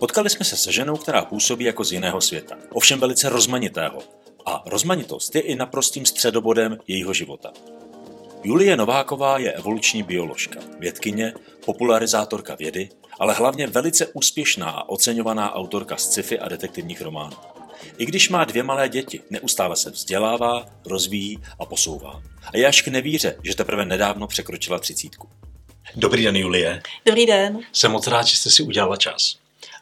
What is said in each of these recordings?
Potkali jsme se se ženou, která působí jako z jiného světa, ovšem velice rozmanitého. A rozmanitost je i naprostým středobodem jejího života. Julie Nováková je evoluční bioložka, vědkyně, popularizátorka vědy, ale hlavně velice úspěšná a oceňovaná autorka sci-fi a detektivních románů. I když má dvě malé děti, neustále se vzdělává, rozvíjí a posouvá. A je až k nevíře, že teprve nedávno překročila třicítku. Dobrý den, Julie. Dobrý den. Jsem moc rád, že jste si udělala čas.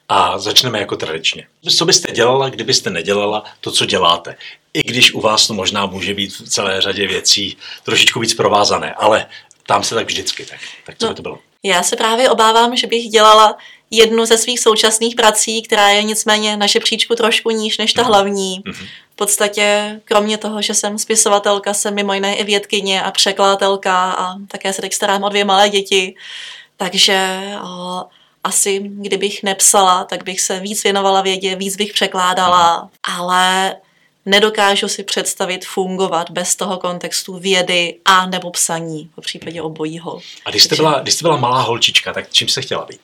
A začneme jako tradičně. Co byste dělala, kdybyste nedělala to, co děláte? I když u vás to možná může být v celé řadě věcí trošičku víc provázané, ale tam se tak vždycky. Tak, tak co no, by to bylo? Já se právě obávám, že bych dělala jednu ze svých současných prací, která je nicméně na žebříčku trošku níž než ta mhm. hlavní. Mm-hmm. V podstatě, kromě toho, že jsem spisovatelka, jsem mimo jiné i vědkyně a překladatelka a také se teď starám o dvě malé děti. Takže o, asi, kdybych nepsala, tak bych se víc věnovala vědě, víc bych překládala, ale nedokážu si představit fungovat bez toho kontextu vědy a nebo psaní, po případě obojího. A když jste, byla, když jste byla malá holčička, tak čím se chtěla být?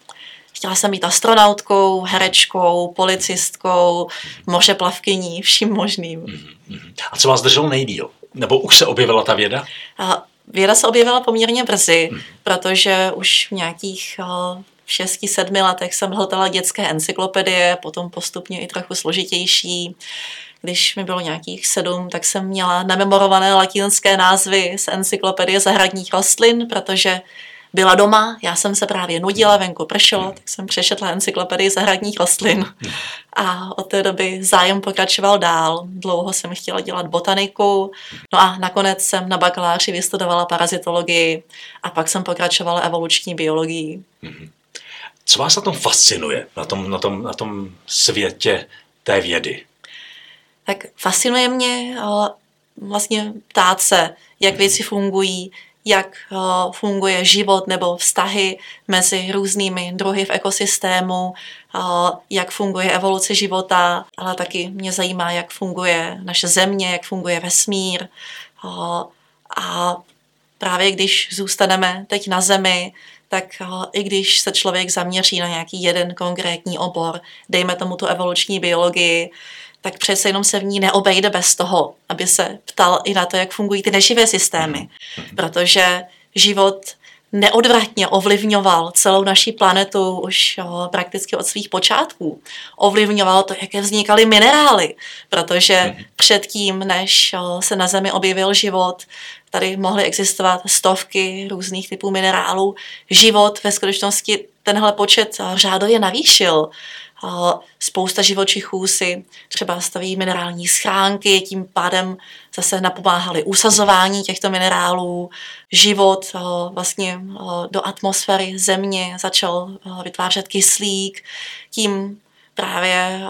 Chtěla jsem být astronautkou, herečkou, policistkou, mořeplavkyní, vším možným. Mm-hmm. A co vás drželo nejdíl? Nebo už se objevila ta věda? A věda se objevila poměrně brzy, mm. protože už v nějakých v šesti, sedmi letech jsem hltala dětské encyklopedie, potom postupně i trochu složitější. Když mi bylo nějakých sedm, tak jsem měla nememorované latinské názvy z encyklopedie zahradních rostlin, protože byla doma, já jsem se právě nudila, venku pršelo, tak jsem přešetla encyklopedii zahradních rostlin a od té doby zájem pokračoval dál. Dlouho jsem chtěla dělat botaniku, no a nakonec jsem na bakaláři vystudovala parazitologii a pak jsem pokračovala evoluční biologii. Co vás na tom fascinuje, na tom, na tom, na tom světě té vědy? Tak fascinuje mě vlastně ptát se, jak věci fungují, jak eh, funguje život nebo vztahy mezi různými druhy v ekosystému, eh, jak funguje evoluce života, ale taky mě zajímá, jak funguje naše země, jak funguje vesmír. Eh, a právě když zůstaneme teď na Zemi, tak i když se člověk zaměří na nějaký jeden konkrétní obor, dejme tomu tu evoluční biologii, tak přece jenom se v ní neobejde bez toho, aby se ptal i na to, jak fungují ty neživé systémy. Protože život neodvratně ovlivňoval celou naší planetu už jo, prakticky od svých počátků. Ovlivňoval to, jaké vznikaly minerály, protože předtím, než jo, se na Zemi objevil život, tady mohly existovat stovky různých typů minerálů. Život ve skutečnosti tenhle počet řádově navýšil. Spousta živočichů si třeba staví minerální schránky, tím pádem zase napomáhali usazování těchto minerálů. Život vlastně do atmosféry země začal vytvářet kyslík, tím právě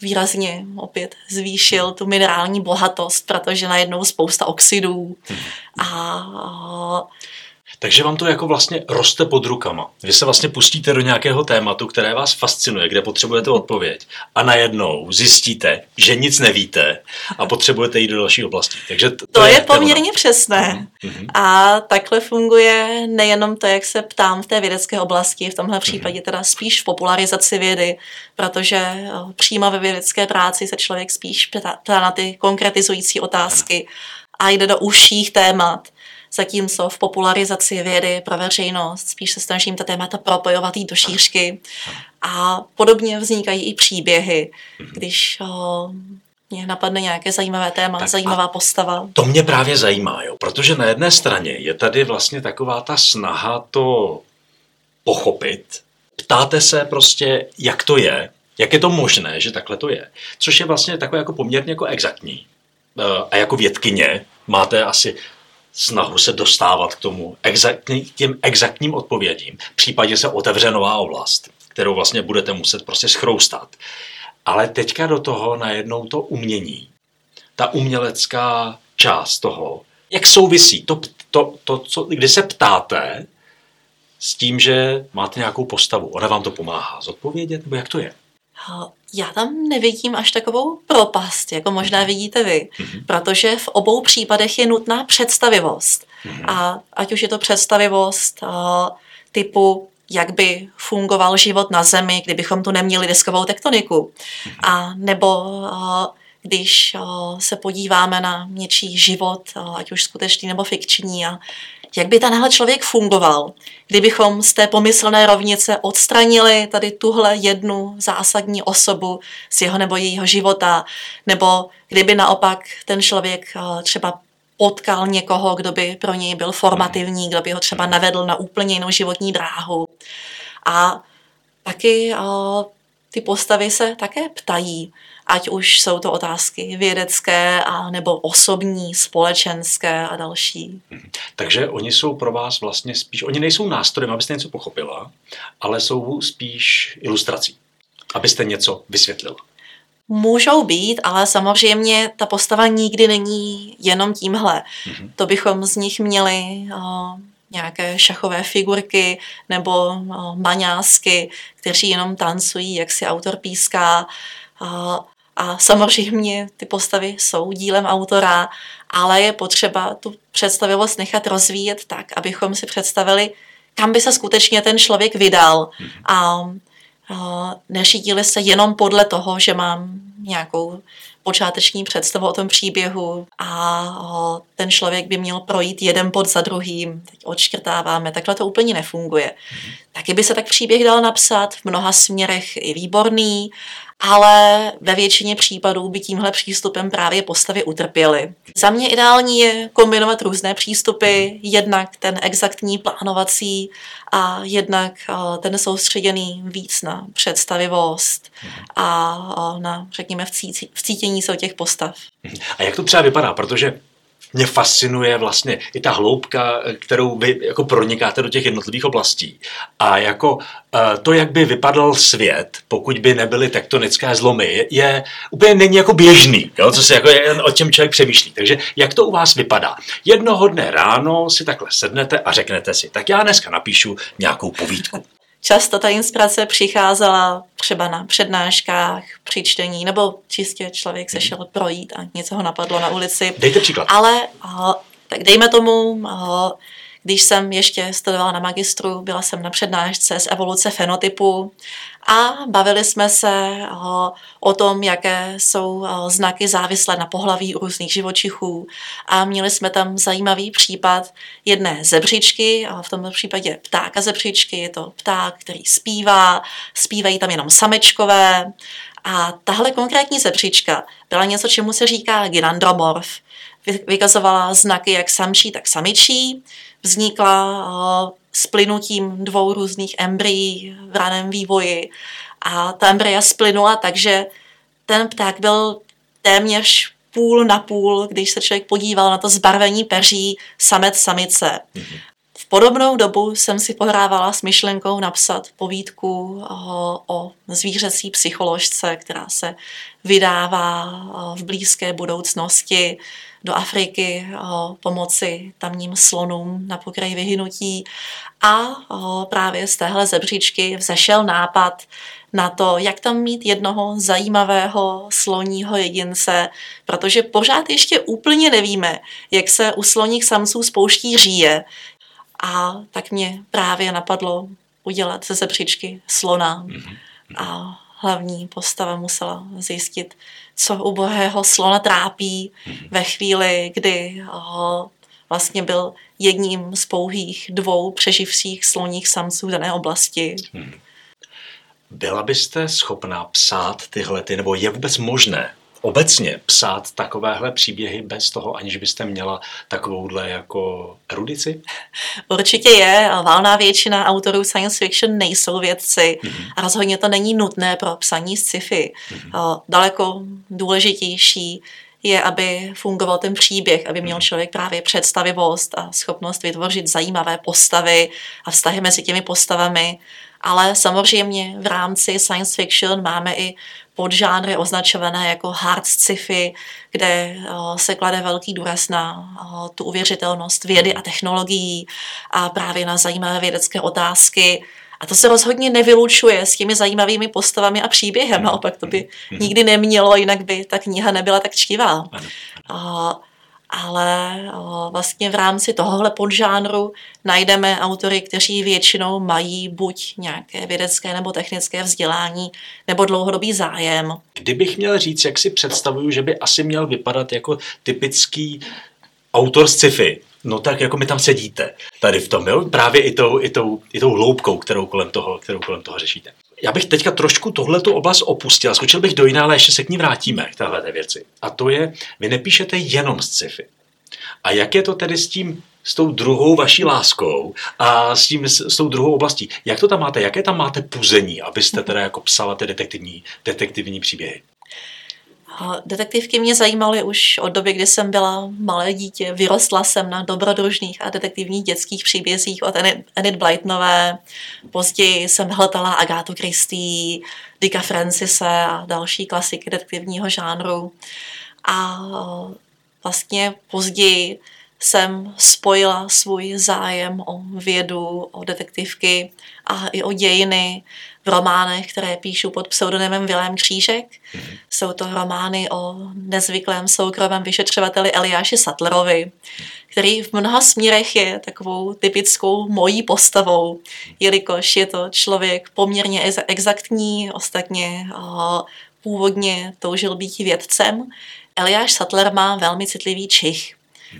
výrazně opět zvýšil tu minerální bohatost, protože najednou spousta oxidů a takže vám to jako vlastně roste pod rukama. Vy se vlastně pustíte do nějakého tématu, které vás fascinuje, kde potřebujete odpověď a najednou zjistíte, že nic nevíte a potřebujete jít do další oblasti. Takže to, to je, je poměrně přesné. Mm-hmm. A takhle funguje nejenom to, jak se ptám v té vědecké oblasti, v tomhle případě teda spíš v popularizaci vědy, protože eh, přímo ve vědecké práci se člověk spíš ptá na ty konkretizující otázky a jde do užších témat zatímco v popularizaci vědy pro veřejnost spíš se snažím ta témata propojovat do šířky a podobně vznikají i příběhy, když o, mě napadne nějaké zajímavé téma, tak zajímavá postava. To mě právě zajímá, jo, protože na jedné straně je tady vlastně taková ta snaha to pochopit. Ptáte se prostě, jak to je, jak je to možné, že takhle to je. Což je vlastně takové jako poměrně jako exaktní. E, a jako vědkyně máte asi snahu se dostávat k tomu exaktní, těm exaktním odpovědím. V případě se otevře nová oblast, kterou vlastně budete muset prostě schroustat. Ale teďka do toho najednou to umění, ta umělecká část toho, jak souvisí to, to, to co, kdy se ptáte s tím, že máte nějakou postavu. Ona vám to pomáhá zodpovědět, nebo jak to je? Já tam nevidím až takovou propast, jako možná mhm. vidíte vy, mm-hmm. protože v obou případech je nutná představivost. Mm-hmm. A ať už je to představivost typu jak by fungoval život na Zemi, kdybychom tu neměli deskovou tektoniku. A nebo když se podíváme na něčí život, ať už skutečný nebo fikční, a jak by tenhle člověk fungoval, kdybychom z té pomyslné rovnice odstranili tady tuhle jednu zásadní osobu z jeho nebo jejího života, nebo kdyby naopak ten člověk třeba potkal někoho, kdo by pro něj byl formativní, kdo by ho třeba navedl na úplně jinou životní dráhu. A taky ty postavy se také ptají, ať už jsou to otázky vědecké, a nebo osobní, společenské a další. Mhm. Takže oni jsou pro vás vlastně spíš, oni nejsou nástrojem, abyste něco pochopila, ale jsou spíš ilustrací, abyste něco vysvětlila. Můžou být, ale samozřejmě ta postava nikdy není jenom tímhle. Mm-hmm. To bychom z nich měli uh, nějaké šachové figurky nebo uh, maňásky, kteří jenom tancují, jak si autor píská. Uh, a samozřejmě ty postavy jsou dílem autora, ale je potřeba tu představivost nechat rozvíjet tak, abychom si představili, kam by se skutečně ten člověk vydal. Mm-hmm. A neřídili se jenom podle toho, že mám nějakou počáteční představu o tom příběhu a ten člověk by měl projít jeden pod za druhým. Teď odškrtáváme, takhle to úplně nefunguje. Taky by se tak příběh dal napsat, v mnoha směrech i výborný, ale ve většině případů by tímhle přístupem právě postavy utrpěly. Za mě ideální je kombinovat různé přístupy, jednak ten exaktní plánovací a jednak ten soustředěný víc na představivost a na, řekněme, vcítění se těch postav. A jak to třeba vypadá? Protože mě fascinuje vlastně i ta hloubka, kterou vy jako pronikáte do těch jednotlivých oblastí. A jako eh, to, jak by vypadal svět, pokud by nebyly tektonické zlomy, je úplně není jako běžný, jo? co se jako je, o čem člověk přemýšlí. Takže jak to u vás vypadá? Jednoho dne ráno si takhle sednete a řeknete si, tak já dneska napíšu nějakou povídku. Často ta inspirace přicházela třeba na přednáškách, při čtení, nebo čistě člověk se mhm. šel projít a něco ho napadlo na ulici. Dejte příklad. Ale tak dejme tomu, když jsem ještě studovala na magistru, byla jsem na přednášce z evoluce fenotypu a bavili jsme se o tom, jaké jsou znaky závislé na pohlaví u různých živočichů. A měli jsme tam zajímavý případ jedné zebřičky, v tomto případě ptáka zebřičky, je to pták, který zpívá, zpívají tam jenom samečkové. A tahle konkrétní zebřička byla něco, čemu se říká gynandromorf. Vykazovala znaky jak samčí, tak samičí. Vznikla splynutím dvou různých embryí v raném vývoji a ta embrya splynula, takže ten pták byl téměř půl na půl, když se člověk podíval na to zbarvení peří samec samice. Mm-hmm. V podobnou dobu jsem si pohrávala s myšlenkou napsat povídku o, o zvířecí psycholožce, která se vydává v blízké budoucnosti do Afriky pomoci tamním slonům na pokraji vyhynutí. A právě z téhle zebříčky vzešel nápad na to, jak tam mít jednoho zajímavého sloního jedince, protože pořád ještě úplně nevíme, jak se u sloních samců spouští říje. A tak mě právě napadlo udělat ze zebříčky slona. Mhm. A hlavní postava musela zjistit, co ubohého slona trápí ve chvíli, kdy ho vlastně byl jedním z pouhých dvou přeživších sloních samců v dané oblasti. Hmm. Byla byste schopná psát tyhle, ty, nebo je vůbec možné obecně psát takovéhle příběhy bez toho, aniž byste měla takovouhle jako erudici? Určitě je. Válná většina autorů science fiction nejsou vědci mm-hmm. a rozhodně to není nutné pro psaní sci-fi. Mm-hmm. Daleko důležitější je, aby fungoval ten příběh, aby měl mhm. člověk právě představivost a schopnost vytvořit zajímavé postavy a vztahy mezi těmi postavami. Ale samozřejmě v rámci science fiction máme i podžánry označované jako hard sci-fi, kde eh, se klade velký důraz na eh, tu uvěřitelnost vědy a technologií a právě na zajímavé vědecké otázky. A to se rozhodně nevylučuje s těmi zajímavými postavami a příběhem. Naopak to by nikdy nemělo, jinak by ta kniha nebyla tak čtivá. Ale vlastně v rámci tohohle podžánru najdeme autory, kteří většinou mají buď nějaké vědecké nebo technické vzdělání, nebo dlouhodobý zájem. Kdybych měl říct, jak si představuju, že by asi měl vypadat jako typický autor sci-fi, no tak jako mi tam sedíte tady v tom, jo? právě i tou, i, tou, i tou hloubkou, kterou kolem toho, kterou kolem toho řešíte. Já bych teďka trošku tohletu oblast opustil, skočil bych do jiné, ale ještě se k ní vrátíme, k téhle věci. A to je, vy nepíšete jenom z sci-fi. A jak je to tedy s tím, s tou druhou vaší láskou a s, tím, s tou druhou oblastí? Jak to tam máte? Jaké tam máte puzení, abyste teda jako psala ty detektivní, detektivní příběhy? Detektivky mě zajímaly už od doby, kdy jsem byla malé dítě. Vyrostla jsem na dobrodružných a detektivních dětských příbězích od Enid Blytonové. Později jsem hledala Agátu Christie, Dicka Francise a další klasiky detektivního žánru. A vlastně později jsem spojila svůj zájem o vědu, o detektivky a i o dějiny románech, které píšu pod pseudonymem Vilém Křížek. Mm-hmm. Jsou to romány o nezvyklém soukromém vyšetřovateli Eliáši Sattlerovi, který v mnoha směrech je takovou typickou mojí postavou, jelikož je to člověk poměrně exaktní, ostatně původně toužil být vědcem. Eliáš Sattler má velmi citlivý čich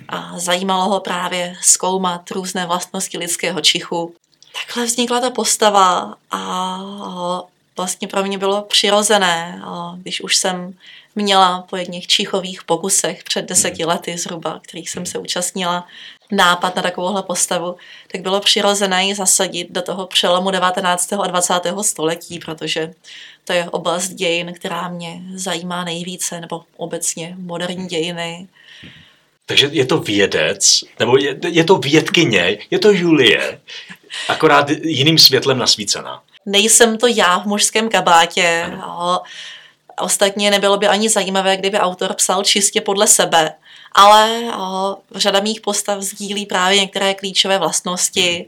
a zajímalo ho právě zkoumat různé vlastnosti lidského čichu takhle vznikla ta postava a vlastně pro mě bylo přirozené, když už jsem měla po jedných číchových pokusech před deseti hmm. lety zhruba, kterých jsem se účastnila, nápad na takovouhle postavu, tak bylo přirozené ji zasadit do toho přelomu 19. a 20. století, protože to je oblast dějin, která mě zajímá nejvíce, nebo obecně moderní dějiny. Takže je to vědec, nebo je, je to vědkyně, je to Julie, akorát jiným světlem nasvícená. Nejsem to já v mužském kabátě. Jo. Ostatně nebylo by ani zajímavé, kdyby autor psal čistě podle sebe, ale řada mých postav sdílí právě některé klíčové vlastnosti.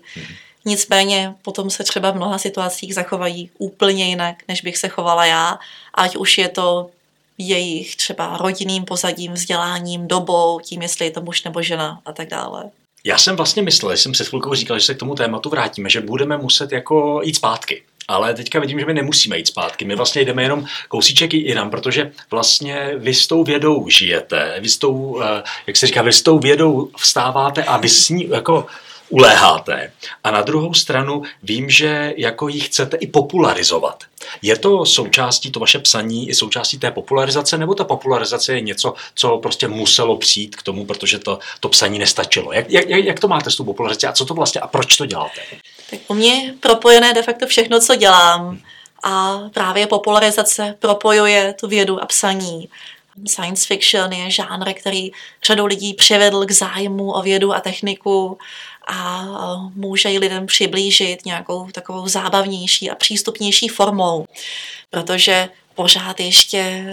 Nicméně potom se třeba v mnoha situacích zachovají úplně jinak, než bych se chovala já, ať už je to jejich třeba rodinným pozadím, vzděláním, dobou, tím, jestli je to muž nebo žena a tak dále. Já jsem vlastně myslel, že jsem před chvilkou říkal, že se k tomu tématu vrátíme, že budeme muset jako jít zpátky. Ale teďka vidím, že my nemusíme jít zpátky. My vlastně jdeme jenom kousíček i jinam, protože vlastně vy s tou vědou žijete, vy s tou, eh, jak se říká, vy s tou vědou vstáváte a vy s ní jako uléháte. A na druhou stranu vím, že jako ji chcete i popularizovat. Je to součástí, to vaše psaní, i součástí té popularizace, nebo ta popularizace je něco, co prostě muselo přijít k tomu, protože to, to psaní nestačilo? Jak, jak, jak to máte s tou popularizací a co to vlastně a proč to děláte? Tak u mě je propojené de facto všechno, co dělám. A právě popularizace propojuje tu vědu a psaní. Science fiction je žánr, který řadu lidí přivedl k zájmu o vědu a techniku a může ji lidem přiblížit nějakou takovou zábavnější a přístupnější formou, protože pořád ještě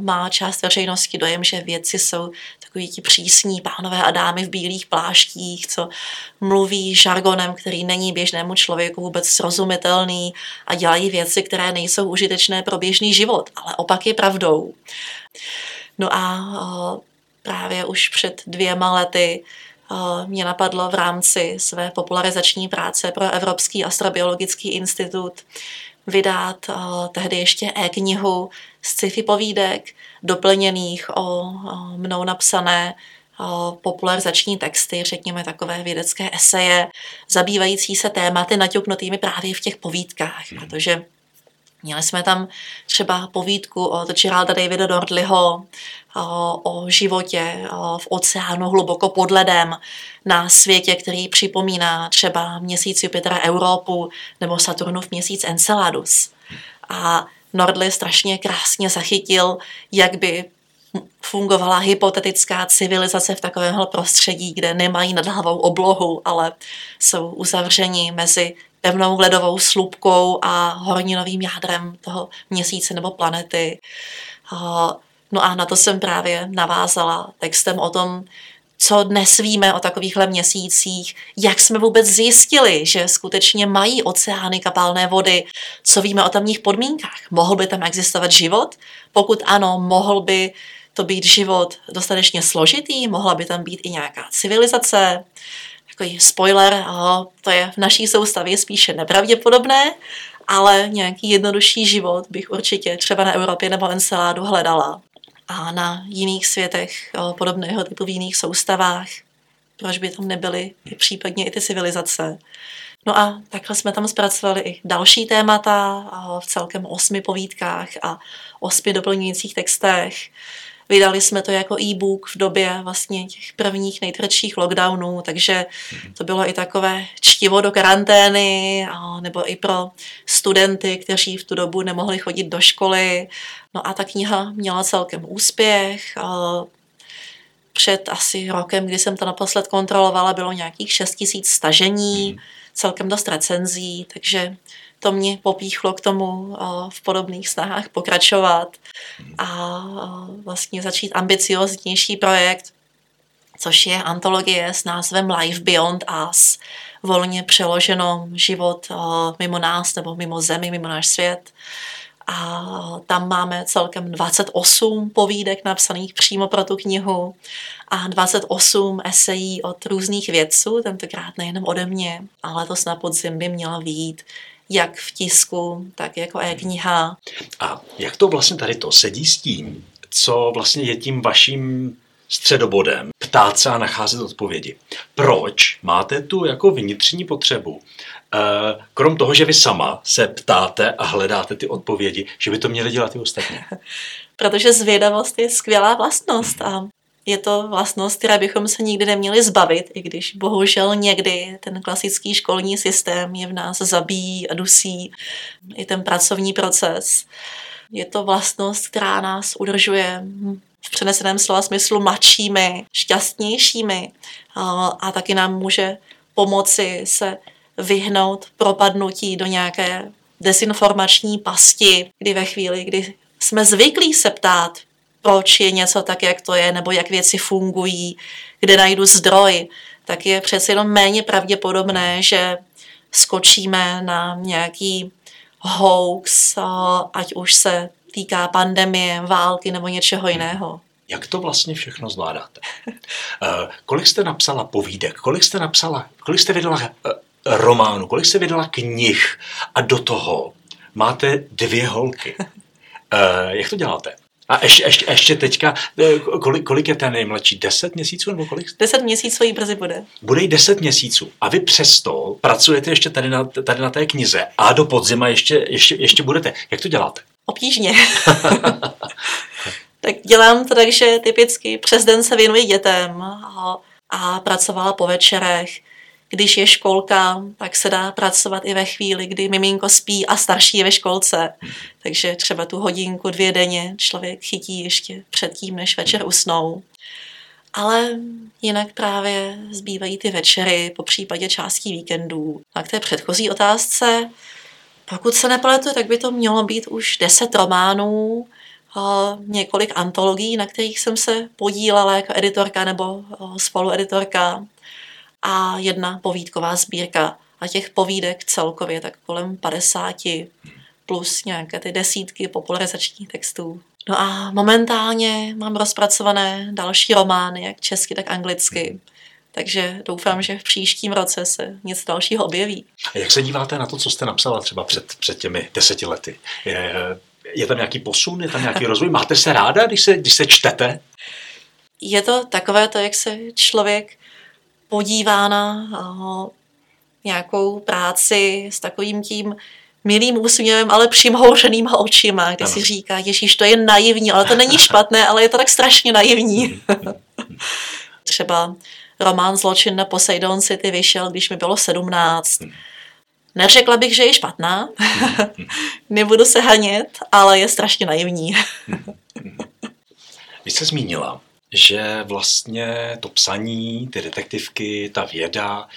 má část veřejnosti dojem, že věci jsou takový ti přísní pánové a dámy v bílých pláštích, co mluví žargonem, který není běžnému člověku vůbec srozumitelný a dělají věci, které nejsou užitečné pro běžný život, ale opak je pravdou. No a právě už před dvěma lety mě napadlo v rámci své popularizační práce pro Evropský astrobiologický institut vydat tehdy ještě e-knihu sci-fi povídek, doplněných o mnou napsané popularizační texty, řekněme takové vědecké eseje, zabývající se tématy naťuknutými právě v těch povídkách, hmm. protože Měli jsme tam třeba povídku od Geralda Davida Nordliho o životě v oceánu hluboko pod ledem na světě, který připomíná třeba měsíc Jupitera Europu nebo Saturnův měsíc Enceladus. A Nordli strašně krásně zachytil, jak by fungovala hypotetická civilizace v takovémhle prostředí, kde nemají nad hlavou oblohu, ale jsou uzavřeni mezi pevnou ledovou slupkou a horninovým jádrem toho měsíce nebo planety. No a na to jsem právě navázala textem o tom, co dnes víme o takovýchhle měsících, jak jsme vůbec zjistili, že skutečně mají oceány kapalné vody, co víme o tamních podmínkách. Mohl by tam existovat život? Pokud ano, mohl by to být život dostatečně složitý, mohla by tam být i nějaká civilizace, takový spoiler, to je v naší soustavě spíše nepravděpodobné, ale nějaký jednodušší život bych určitě třeba na Evropě nebo Enceládu hledala. A na jiných světech podobného typu v jiných soustavách, proč by tam nebyly případně i ty civilizace. No a takhle jsme tam zpracovali i další témata v celkem osmi povídkách a osmi doplňujících textech. Vydali jsme to jako e-book v době vlastně těch prvních nejtvrdších lockdownů, takže to bylo i takové čtivo do karantény, nebo i pro studenty, kteří v tu dobu nemohli chodit do školy. No a ta kniha měla celkem úspěch. Před asi rokem, kdy jsem to naposled kontrolovala, bylo nějakých 6 tisíc stažení, celkem dost recenzí, takže to mě popíchlo k tomu v podobných snahách pokračovat a vlastně začít ambicioznější projekt, což je antologie s názvem Life Beyond Us, volně přeloženo život mimo nás nebo mimo zemi, mimo náš svět. A tam máme celkem 28 povídek napsaných přímo pro tu knihu a 28 esejí od různých vědců, tentokrát nejenom ode mě, ale to na podzim by měla výjít jak v tisku, tak jako e-kniha. A jak to vlastně tady to sedí s tím, co vlastně je tím vaším středobodem, ptát se a nacházet odpovědi. Proč máte tu jako vnitřní potřebu, eh, krom toho, že vy sama se ptáte a hledáte ty odpovědi, že by to měli dělat i ostatní? Protože zvědavost je skvělá vlastnost a je to vlastnost, která bychom se nikdy neměli zbavit, i když bohužel někdy ten klasický školní systém je v nás zabíjí a dusí, i ten pracovní proces. Je to vlastnost, která nás udržuje v přeneseném slova smyslu mladšími, šťastnějšími a, a taky nám může pomoci se vyhnout propadnutí do nějaké desinformační pasti, kdy ve chvíli, kdy jsme zvyklí se ptát, proč je něco tak, jak to je, nebo jak věci fungují, kde najdu zdroj, tak je přeci jenom méně pravděpodobné, že skočíme na nějaký hoax, ať už se týká pandemie, války nebo něčeho jiného. Jak to vlastně všechno zvládáte? Uh, kolik jste napsala povídek, kolik jste napsala, kolik jste vydala uh, románu, kolik jste vydala knih a do toho máte dvě holky. Uh, jak to děláte? A ještě, ještě, ještě teďka, kolik, kolik je ten nejmladší? Deset měsíců nebo kolik? Deset měsíců jí brzy bude. Bude jí deset měsíců. A vy přesto pracujete ještě tady na, tady na té knize a do podzima ještě, ještě, ještě budete. Jak to děláte? Obtížně. tak dělám to tak, že typicky přes den se věnuji dětem a, a pracovala po večerech. Když je školka, tak se dá pracovat i ve chvíli, kdy miminko spí a starší je ve školce. Takže třeba tu hodinku, dvě denně člověk chytí ještě předtím, než večer usnou. Ale jinak právě zbývají ty večery, po případě částí víkendů. A k té předchozí otázce, pokud se nepletu, tak by to mělo být už deset románů, několik antologií, na kterých jsem se podílela jako editorka nebo spolueditorka a jedna povídková sbírka. A těch povídek celkově tak kolem 50 plus nějaké ty desítky popularizačních textů. No a momentálně mám rozpracované další romány, jak česky, tak anglicky. Takže doufám, že v příštím roce se něco dalšího objeví. A jak se díváte na to, co jste napsala třeba před, před těmi deseti lety? Je, je tam nějaký posun, je tam nějaký rozvoj? Máte se ráda, když se, když se čtete? Je to takové to, jak se člověk podívá na nějakou práci s takovým tím milým úsměvem, ale přimhouřenýma očima, kde ano. si říká, Ježíš, to je naivní, ale to není špatné, ale je to tak strašně naivní. Třeba román Zločin na Poseidon City vyšel, když mi bylo 17. Neřekla bych, že je špatná, nebudu se hanět, ale je strašně naivní. Vy jste zmínila, že vlastně to psaní, ty detektivky, ta věda,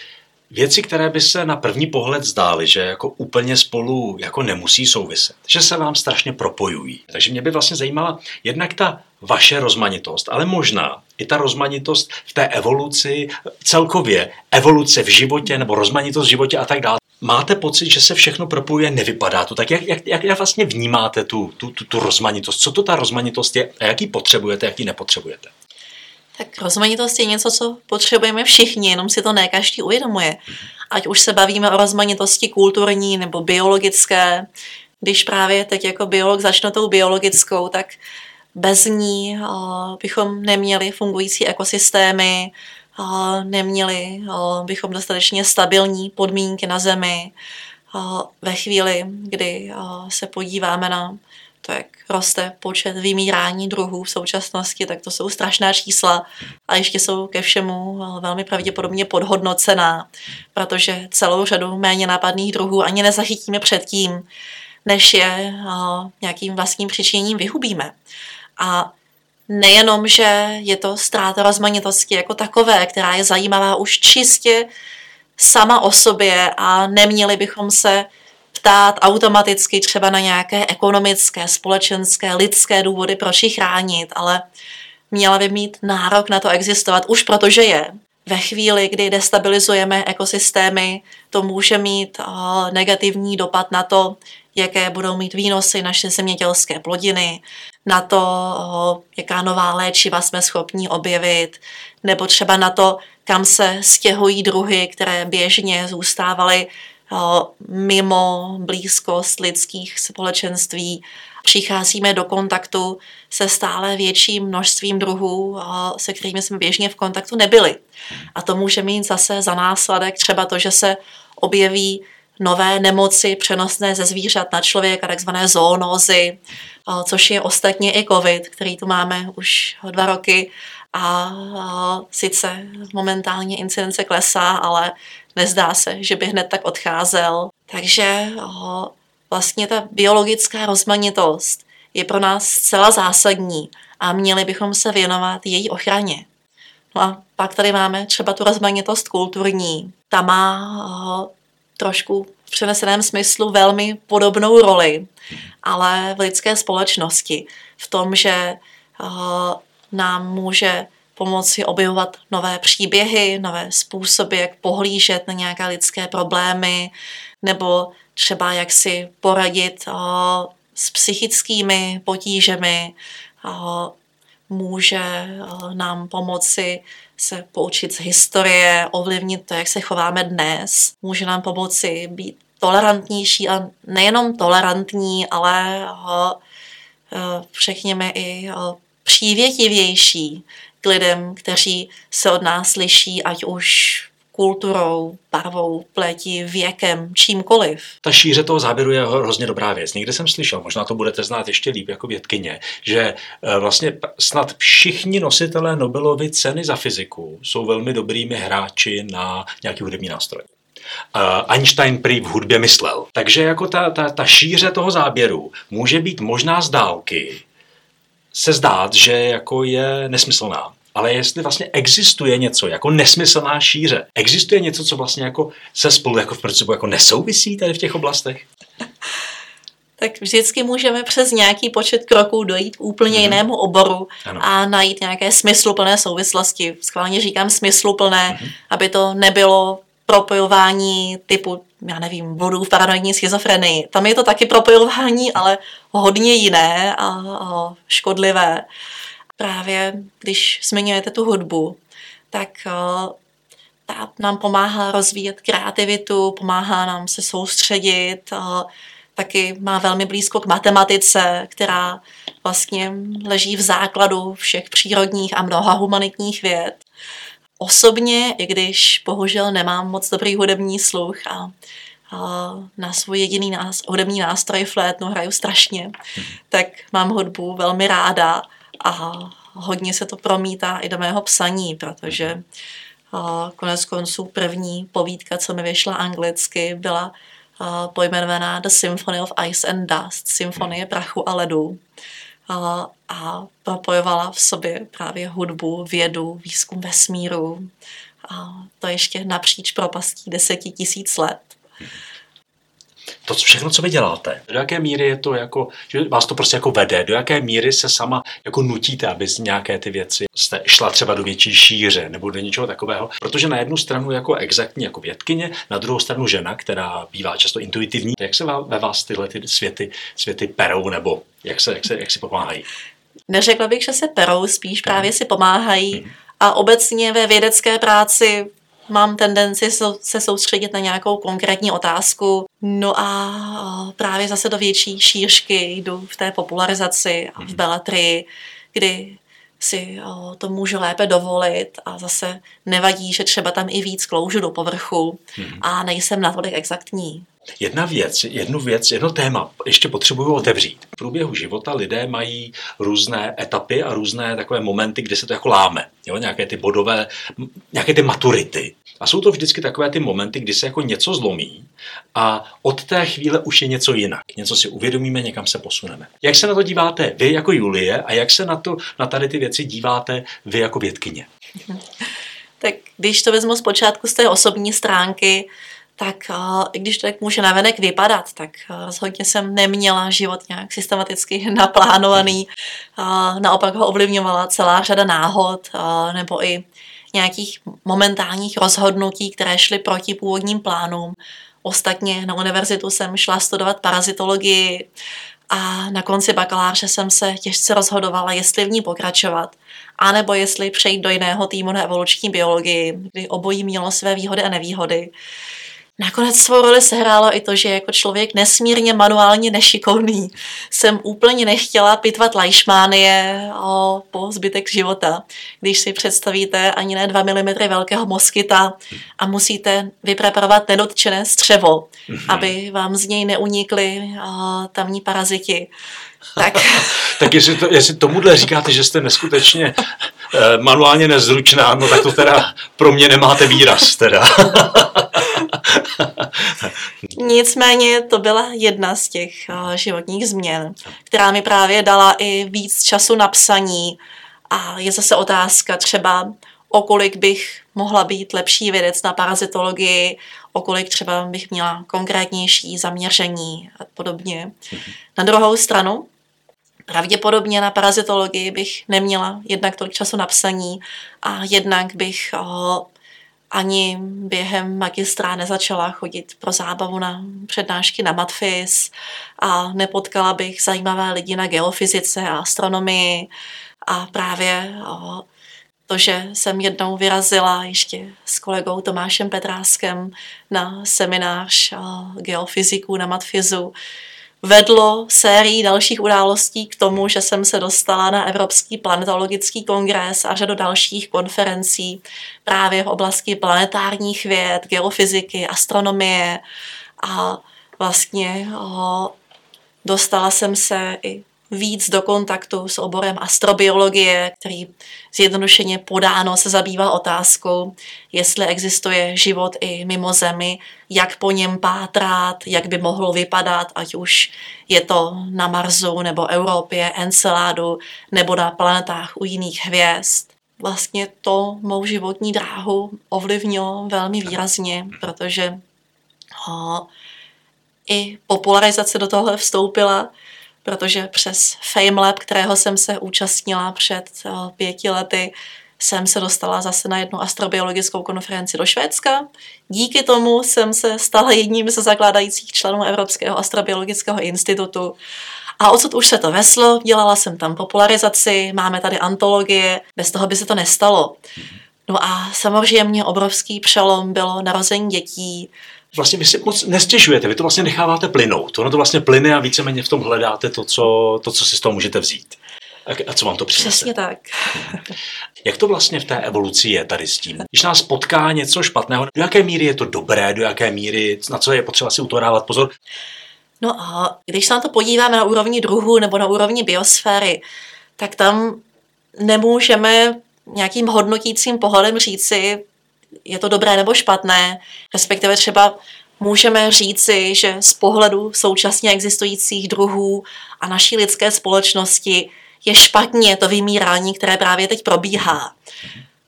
věci, které by se na první pohled zdály, že jako úplně spolu jako nemusí souviset, že se vám strašně propojují. Takže mě by vlastně zajímala jednak ta vaše rozmanitost, ale možná i ta rozmanitost v té evoluci, celkově evoluce v životě nebo rozmanitost v životě a tak dále. máte pocit, že se všechno propojuje, nevypadá to tak. Jak, jak, jak, vlastně vnímáte tu, tu, tu, tu rozmanitost? Co to ta rozmanitost je a jaký potřebujete, jaký nepotřebujete? Tak rozmanitost je něco, co potřebujeme všichni, jenom si to ne každý uvědomuje. Ať už se bavíme o rozmanitosti kulturní nebo biologické, když právě teď jako biolog začnu tou biologickou, tak bez ní uh, bychom neměli fungující ekosystémy, uh, neměli uh, bychom dostatečně stabilní podmínky na Zemi. Ve chvíli, kdy se podíváme na to, jak roste počet vymírání druhů v současnosti, tak to jsou strašná čísla a ještě jsou ke všemu velmi pravděpodobně podhodnocená, protože celou řadu méně nápadných druhů ani nezachytíme předtím, než je nějakým vlastním přičiněním vyhubíme. A nejenom, že je to ztráta rozmanitosti jako takové, která je zajímavá už čistě sama o sobě a neměli bychom se ptát automaticky třeba na nějaké ekonomické, společenské, lidské důvody, proč ji chránit, ale měla by mít nárok na to existovat už protože je. Ve chvíli, kdy destabilizujeme ekosystémy, to může mít negativní dopad na to, jaké budou mít výnosy naše zemědělské plodiny, na to, jaká nová léčiva jsme schopni objevit, nebo třeba na to, kam se stěhují druhy, které běžně zůstávaly mimo blízkost lidských společenství. Přicházíme do kontaktu se stále větším množstvím druhů, se kterými jsme běžně v kontaktu nebyli. A to může mít zase za následek třeba to, že se objeví nové nemoci přenosné ze zvířat na člověka, takzvané zoonózy, což je ostatně i COVID, který tu máme už dva roky a sice momentálně incidence klesá, ale nezdá se, že by hned tak odcházel. Takže vlastně ta biologická rozmanitost je pro nás zcela zásadní a měli bychom se věnovat její ochraně. No a pak tady máme třeba tu rozmanitost kulturní. Ta má trošku v přeneseném smyslu velmi podobnou roli, ale v lidské společnosti. V tom, že nám může pomoci objevovat nové příběhy, nové způsoby, jak pohlížet na nějaké lidské problémy, nebo třeba jak si poradit o, s psychickými potížemi. O, může o, nám pomoci se poučit z historie, ovlivnit to, jak se chováme dnes. Může nám pomoci být tolerantnější a nejenom tolerantní, ale o, řekněme i přívětivější k lidem, kteří se od nás liší, ať už kulturou, barvou, pletí, věkem, čímkoliv. Ta šíře toho záběru je hrozně dobrá věc. Někde jsem slyšel, možná to budete znát ještě líp jako vědkyně, že eh, vlastně snad všichni nositelé Nobelovy ceny za fyziku jsou velmi dobrými hráči na nějaký hudební nástroj. Einstein prý v hudbě myslel. Takže jako ta, ta, ta šíře toho záběru může být možná z dálky, se zdát, že jako je nesmyslná. Ale jestli vlastně existuje něco jako nesmyslná šíře, existuje něco, co vlastně jako se spolu jako v principu jako nesouvisí tady v těch oblastech? tak vždycky můžeme přes nějaký počet kroků dojít k úplně mm. jinému oboru ano. a najít nějaké smysluplné souvislosti. Schválně říkám smysluplné, mm. aby to nebylo propojování typu, já nevím, vodů v paranoidní schizofrenii. Tam je to taky propojování, ale hodně jiné a, a škodlivé. Právě když zmiňujete tu hudbu, tak ta nám pomáhá rozvíjet kreativitu, pomáhá nám se soustředit, taky má velmi blízko k matematice, která vlastně leží v základu všech přírodních a mnoha humanitních věd osobně, i když bohužel nemám moc dobrý hudební sluch a, a na svůj jediný nás, hudební nástroj flétnu hraju strašně, hmm. tak mám hudbu velmi ráda a hodně se to promítá i do mého psaní, protože a konec konců první povídka, co mi vyšla anglicky, byla pojmenovaná The Symphony of Ice and Dust, symfonie prachu a ledu a, propojovala v sobě právě hudbu, vědu, výzkum vesmíru a to ještě napříč propastí deseti tisíc let. To všechno, co vy děláte, do jaké míry je to jako, že vás to prostě jako vede, do jaké míry se sama jako nutíte, aby z nějaké ty věci jste šla třeba do větší šíře nebo do něčeho takového, protože na jednu stranu jako exaktní jako vědkyně, na druhou stranu žena, která bývá často intuitivní, jak se ve vás tyhle ty světy, světy perou nebo jak, se, jak, se, jak si pomáhají? Neřekla bych, že se perou, spíš právě si pomáhají. Hmm. A obecně ve vědecké práci mám tendenci se soustředit na nějakou konkrétní otázku. No a právě zase do větší šířky jdu v té popularizaci a v mhm. beletrii, kdy si to můžu lépe dovolit a zase nevadí, že třeba tam i víc kloužu do povrchu hmm. a nejsem natolik exaktní. Jedna věc, jednu věc, jedno téma ještě potřebuju otevřít. V průběhu života lidé mají různé etapy a různé takové momenty, kdy se to jako láme. Jo? Nějaké ty bodové, nějaké ty maturity. A jsou to vždycky takové ty momenty, kdy se jako něco zlomí a od té chvíle už je něco jinak. Něco si uvědomíme, někam se posuneme. Jak se na to díváte vy jako Julie a jak se na, to, na tady ty věci díváte vy jako vědkyně? Tak když to vezmu zpočátku z té osobní stránky, tak i když to tak může navenek vypadat, tak rozhodně jsem neměla život nějak systematicky naplánovaný. Naopak ho ovlivňovala celá řada náhod nebo i nějakých momentálních rozhodnutí, které šly proti původním plánům. Ostatně na univerzitu jsem šla studovat parazitologii a na konci bakaláře jsem se těžce rozhodovala, jestli v ní pokračovat, anebo jestli přejít do jiného týmu na evoluční biologii, kdy obojí mělo své výhody a nevýhody. Nakonec svou roli sehrálo i to, že jako člověk nesmírně manuálně nešikovný jsem úplně nechtěla pitvat lajšmánie po zbytek života. Když si představíte ani ne 2 mm velkého moskyta a musíte vypreparovat nedotčené střevo, mm-hmm. aby vám z něj neunikly tamní paraziti. Tak, tak jestli, to, jestli tomuhle říkáte, že jste neskutečně manuálně nezručná, no tak to teda pro mě nemáte výraz teda. Nicméně to byla jedna z těch uh, životních změn, která mi právě dala i víc času na psaní a je zase otázka třeba, o kolik bych mohla být lepší vědec na parazitologii, o kolik třeba bych měla konkrétnější zaměření a podobně. Na druhou stranu, pravděpodobně na parazitologii bych neměla jednak tolik času na psaní a jednak bych uh, ani během magistra nezačala chodit pro zábavu na přednášky na matfis a nepotkala bych zajímavé lidi na geofyzice a astronomii. A právě to, že jsem jednou vyrazila ještě s kolegou Tomášem Petráskem na seminář geofyziků na matfizu, vedlo sérii dalších událostí k tomu, že jsem se dostala na Evropský planetologický kongres a řadu dalších konferencí právě v oblasti planetárních věd, geofyziky, astronomie. A vlastně o, dostala jsem se i víc do kontaktu s oborem astrobiologie, který zjednodušeně podáno se zabývá otázkou, jestli existuje život i mimo Zemi, jak po něm pátrat, jak by mohlo vypadat, ať už je to na Marsu nebo Evropě, Enceládu nebo na planetách u jiných hvězd. Vlastně to mou životní dráhu ovlivnilo velmi výrazně, protože o, i popularizace do toho vstoupila, protože přes FameLab, kterého jsem se účastnila před eh, pěti lety, jsem se dostala zase na jednu astrobiologickou konferenci do Švédska. Díky tomu jsem se stala jedním ze zakládajících členů Evropského astrobiologického institutu. A odsud už se to veslo, dělala jsem tam popularizaci, máme tady antologie, bez toho by se to nestalo. No a samozřejmě obrovský přelom bylo narození dětí, vlastně vy si moc nestěžujete, vy to vlastně necháváte plynout. Ono to vlastně plyne a víceméně v tom hledáte to, co, to, co si z toho můžete vzít. A co vám to přinese? Přesně tak. Jak to vlastně v té evoluci je tady s tím? Když nás potká něco špatného, do jaké míry je to dobré, do jaké míry, na co je potřeba si u toho dávat pozor? No a když se na to podíváme na úrovni druhu nebo na úrovni biosféry, tak tam nemůžeme nějakým hodnotícím pohledem říci, je to dobré nebo špatné, respektive třeba můžeme říci, že z pohledu současně existujících druhů a naší lidské společnosti je špatně to vymírání, které právě teď probíhá.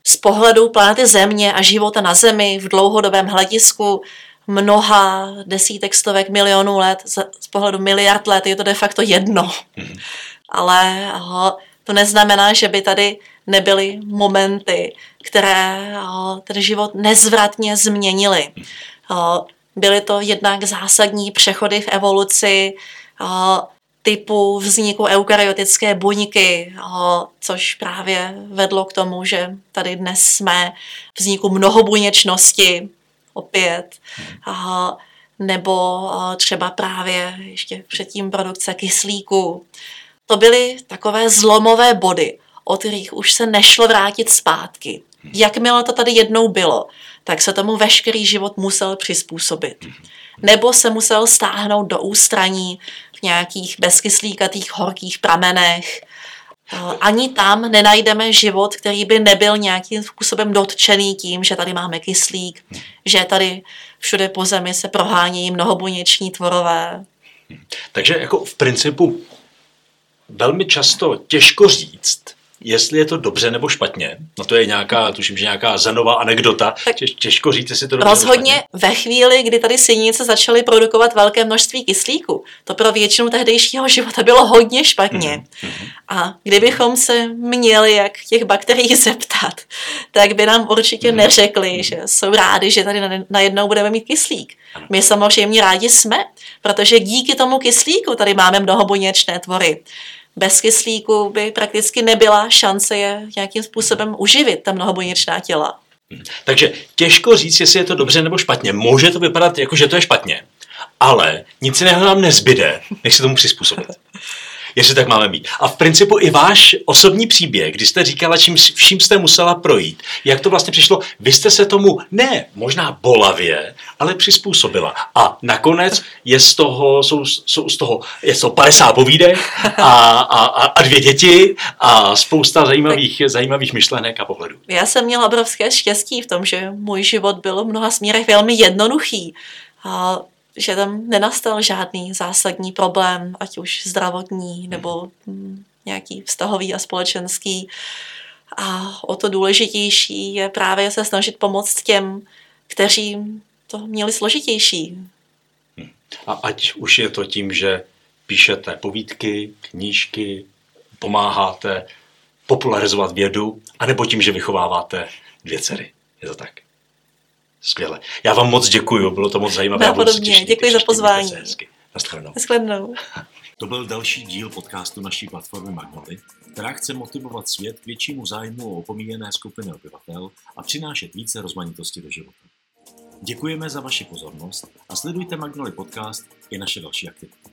Z pohledu planety Země a života na Zemi v dlouhodobém hledisku mnoha desítek, stovek milionů let, z pohledu miliard let je to de facto jedno. Mm-hmm. Ale to neznamená, že by tady nebyly momenty, které ten život nezvratně změnily. Byly to jednak zásadní přechody v evoluci, typu vzniku eukaryotické buňky, což právě vedlo k tomu, že tady dnes jsme vzniku mnohobuněčnosti opět, nebo třeba právě ještě předtím produkce kyslíku. To byly takové zlomové body, od kterých už se nešlo vrátit zpátky. Jakmile to tady jednou bylo, tak se tomu veškerý život musel přizpůsobit. Nebo se musel stáhnout do ústraní v nějakých bezkyslíkatých horkých pramenech. Ani tam nenajdeme život, který by nebyl nějakým způsobem dotčený tím, že tady máme kyslík, že tady všude po zemi se prohánějí mnohobuněční tvorové. Takže jako v principu velmi často těžko říct, jestli je to dobře nebo špatně. No to je nějaká, tuším, že nějaká zenová anekdota. Tak Těžko říct, jestli to dobře Rozhodně ve chvíli, kdy tady synice začaly produkovat velké množství kyslíku, to pro většinu tehdejšího života bylo hodně špatně. Mm-hmm. A kdybychom se měli jak těch bakterií zeptat, tak by nám určitě mm-hmm. neřekli, že jsou rádi, že tady najednou budeme mít kyslík. My samozřejmě rádi jsme, protože díky tomu kyslíku tady máme mnohobuněčné tvory bez kyslíku by prakticky nebyla šance je nějakým způsobem uživit, ta mnohobuněčná těla. Hmm. Takže těžko říct, jestli je to dobře nebo špatně. Může to vypadat jako, že to je špatně, ale nic jiného nám nezbyde, než se tomu přizpůsobit jestli tak máme mít. A v principu i váš osobní příběh, kdy jste říkala, čím vším jste musela projít, jak to vlastně přišlo, vy jste se tomu ne možná bolavě, ale přizpůsobila. A nakonec je z toho, jsou, jsou z toho, je z toho 50 povídek a, a, a dvě děti a spousta zajímavých, tak zajímavých myšlenek a pohledů. Já jsem měla obrovské štěstí v tom, že můj život byl v mnoha směrech velmi jednoduchý. A že tam nenastal žádný zásadní problém, ať už zdravotní mhm. nebo hm, nějaký vztahový a společenský. A o to důležitější je právě se snažit pomoct těm, kteří to měli složitější. Hm. A ať už je to tím, že píšete povídky, knížky, pomáháte popularizovat vědu, anebo tím, že vychováváte dvě dcery. Je to tak? Skvěle. Já vám moc děkuji, bylo to moc zajímavé. Já podobně, děkuji za pozvání. Naschledanou. To byl další díl podcastu naší platformy Magnoly, která chce motivovat svět k většímu zájmu o opomíjené skupiny obyvatel a přinášet více rozmanitosti do života. Děkujeme za vaši pozornost a sledujte Magnoly podcast i naše další aktivity.